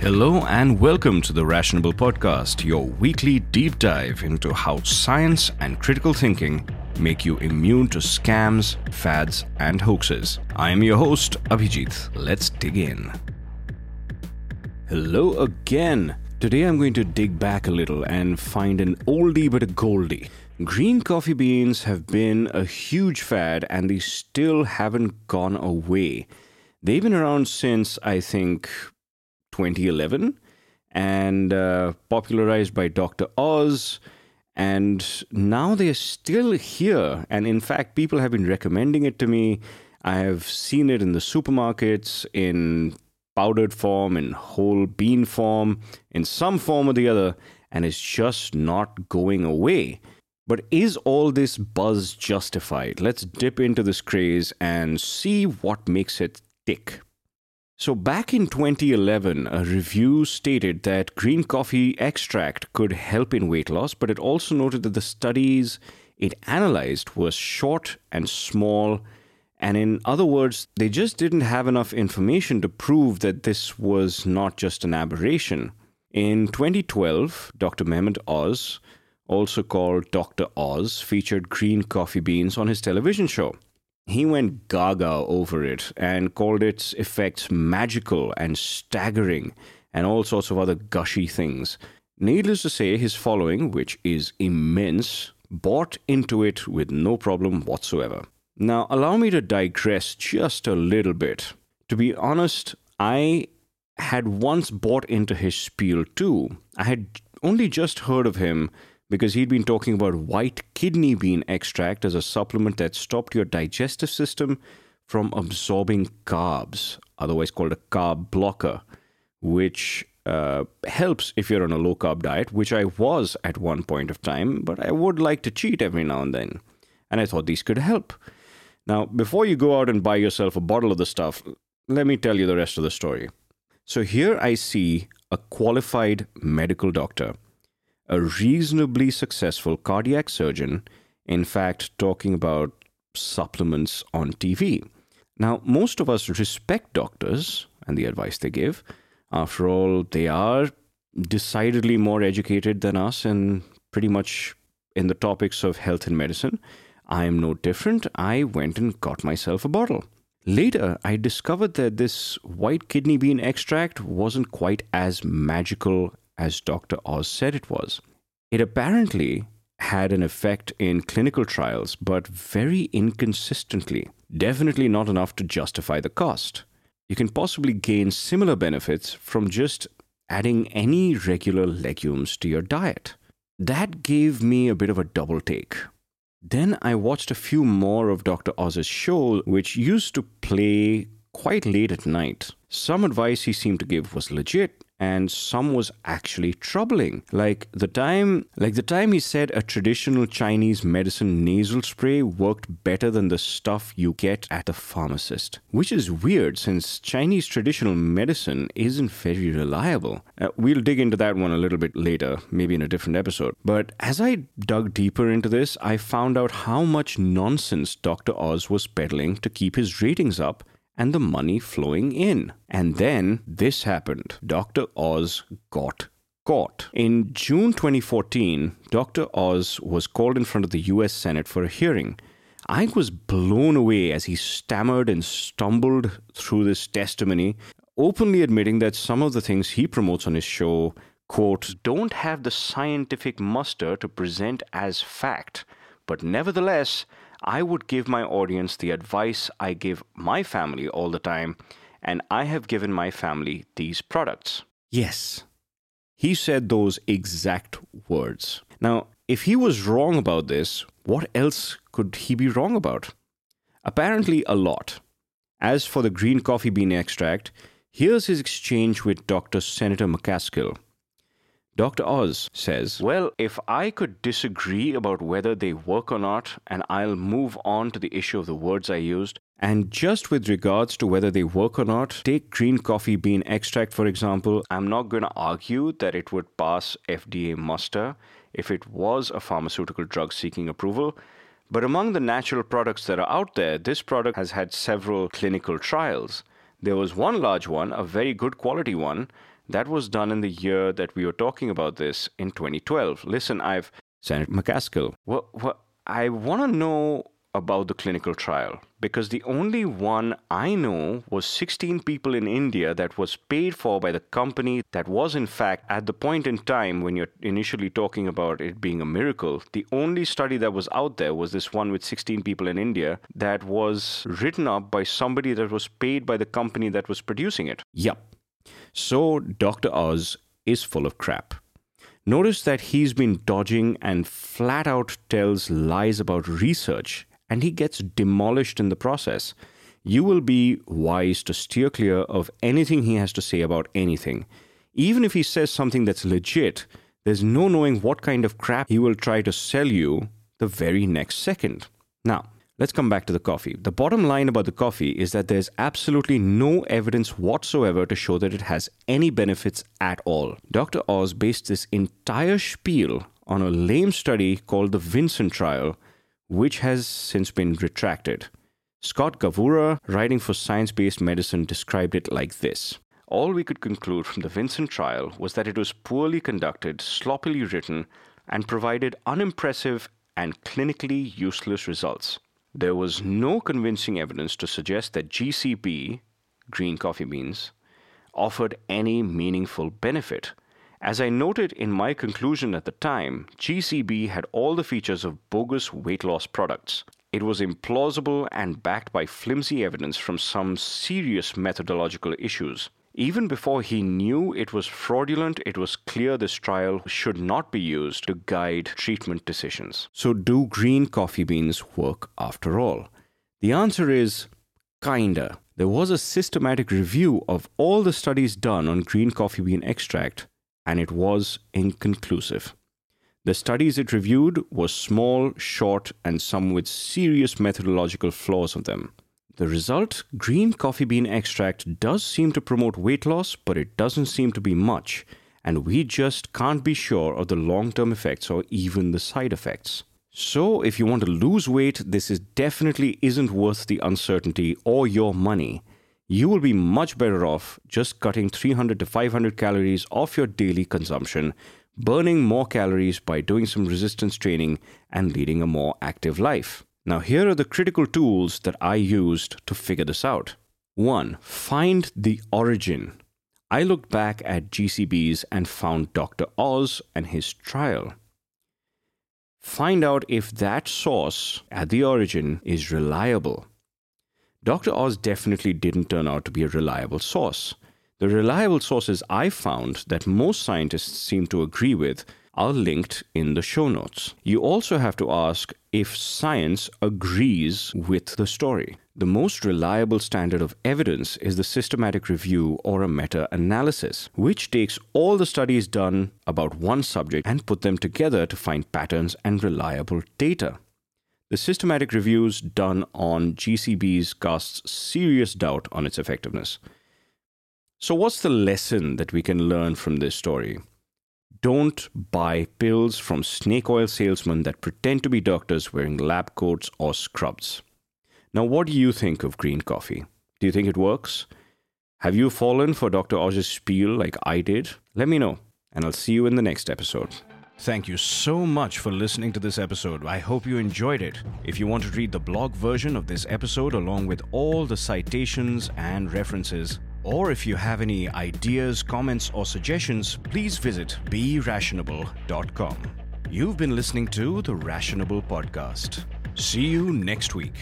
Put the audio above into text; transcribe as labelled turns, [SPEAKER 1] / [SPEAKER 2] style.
[SPEAKER 1] Hello and welcome to the Rationable Podcast, your weekly deep dive into how science and critical thinking make you immune to scams, fads, and hoaxes. I am your host, Abhijit. Let's dig in. Hello again. Today I'm going to dig back a little and find an oldie but a goldie. Green coffee beans have been a huge fad and they still haven't gone away. They've been around since, I think, 2011 and uh, popularized by Dr. Oz. And now they're still here. And in fact, people have been recommending it to me. I have seen it in the supermarkets, in powdered form, in whole bean form, in some form or the other, and it's just not going away. But is all this buzz justified? Let's dip into this craze and see what makes it tick. So, back in 2011, a review stated that green coffee extract could help in weight loss, but it also noted that the studies it analyzed were short and small. And in other words, they just didn't have enough information to prove that this was not just an aberration. In 2012, Dr. Mehmet Oz, also called Dr. Oz, featured green coffee beans on his television show he went gaga over it and called its effects magical and staggering and all sorts of other gushy things. Needless to say, his following, which is immense, bought into it with no problem whatsoever. Now, allow me to digress just a little bit. To be honest, I had once bought into his spiel too. I had only just heard of him because he'd been talking about white kidney bean extract as a supplement that stopped your digestive system from absorbing carbs, otherwise called a carb blocker, which uh, helps if you're on a low carb diet, which I was at one point of time, but I would like to cheat every now and then. And I thought these could help. Now, before you go out and buy yourself a bottle of the stuff, let me tell you the rest of the story. So here I see a qualified medical doctor a reasonably successful cardiac surgeon, in fact, talking about supplements on TV. Now, most of us respect doctors and the advice they give. After all, they are decidedly more educated than us and pretty much in the topics of health and medicine. I am no different. I went and got myself a bottle. Later, I discovered that this white kidney bean extract wasn't quite as magical as Dr. Oz said it was. It apparently had an effect in clinical trials, but very inconsistently. Definitely not enough to justify the cost. You can possibly gain similar benefits from just adding any regular legumes to your diet. That gave me a bit of a double take. Then I watched a few more of Dr. Oz's show, which used to play quite late at night. Some advice he seemed to give was legit, and some was actually troubling. Like the time like the time he said a traditional chinese medicine nasal spray worked better than the stuff you get at the pharmacist which is weird since chinese traditional medicine isn't very reliable. Uh, we'll dig into that one a little bit later maybe in a different episode. But as i dug deeper into this i found out how much nonsense dr oz was peddling to keep his ratings up and the money flowing in. And then this happened. Dr. Oz got caught. In June 2014, Dr. Oz was called in front of the US Senate for a hearing. I was blown away as he stammered and stumbled through this testimony, openly admitting that some of the things he promotes on his show, quote, don't have the scientific muster to present as fact, but nevertheless, I would give my audience the advice I give my family all the time, and I have given my family these products. Yes, he said those exact words. Now, if he was wrong about this, what else could he be wrong about? Apparently, a lot. As for the green coffee bean extract, here's his exchange with Dr. Senator McCaskill. Dr. Oz says, Well, if I could disagree about whether they work or not, and I'll move on to the issue of the words I used, And just with regards to whether they work or not, take green coffee bean extract, for example. I'm not going to argue that it would pass FDA muster if it was a pharmaceutical drug seeking approval. But among the natural products that are out there, this product has had several clinical trials. There was one large one, a very good quality one, that was done in the year that we were talking about this in 2012. Listen, I've Senator McCaskill. What I want to know about the clinical trial because the only one I know was 16 people in India that was paid for by the company that was, in fact, at the point in time when you're initially talking about it being a miracle, the only study that was out there was this one with 16 people in India that was written up by somebody that was paid by the company that was producing it. Yup. So Dr. Oz is full of crap. Notice that he's been dodging and flat out tells lies about research and he gets demolished in the process. You will be wise to steer clear of anything he has to say about anything. Even if he says something that's legit, there's no knowing what kind of crap he will try to sell you the very next second. Now, let's come back to the coffee. The bottom line about the coffee is that there's absolutely no evidence whatsoever to show that it has any benefits at all. Dr. Oz based this entire spiel on a lame study called the Vinson trial which has since been retracted. Scott Gavura, writing for Science Based Medicine, described it like this All we could conclude from the Vinson trial was that it was poorly conducted, sloppily written, and provided unimpressive and clinically useless results. There was no convincing evidence to suggest that GCB, green coffee beans, offered any meaningful benefit. As I noted in my conclusion at the time, GCB had all the features of bogus weight loss products. It was implausible and backed by flimsy evidence from some serious methodological issues. Even before he knew it was fraudulent, it was clear this trial should not be used to guide treatment decisions. So, do green coffee beans work after all? The answer is kinda. There was a systematic review of all the studies done on green coffee bean extract and it was inconclusive. The studies it reviewed were small, short, and some with serious methodological flaws of them. The result green coffee bean extract does seem to promote weight loss, but it doesn't seem to be much, and we just can't be sure of the long term effects or even the side effects. So, if you want to lose weight, this is definitely isn't worth the uncertainty or your money you will be much better off just cutting 300 to 500 calories off your daily consumption, burning more calories by doing some resistance training, and leading a more active life. Now, here are the critical tools that I used to figure this out. One, find the origin. I looked back at GCBs and found Dr. Oz and his trial. Find out if that source at the origin is reliable. Dr. Oz definitely didn't turn out to be a reliable source. The reliable sources I found that most scientists seem to agree with are linked in the show notes. You also have to ask if science agrees with the story. The most reliable standard of evidence is the systematic review or a meta analysis, which takes all the studies done about one subject and put them together to find patterns and reliable data. The systematic reviews done on GCBs casts serious doubt on its effectiveness. So, what's the lesson that we can learn from this story? Don't buy pills from snake oil salesmen that pretend to be doctors wearing lab coats or scrubs. Now, what do you think of green coffee? Do you think it works? Have you fallen for Dr. Oz's spiel like I did? Let me know, and I'll see you in the next episode. Thank you so much for listening to this episode. I hope you enjoyed it. If you want to read the blog version of this episode along with all the citations and references, or if you have any ideas, comments, or suggestions, please visit berationable.com. You've been listening to the Rationable Podcast. See you next week.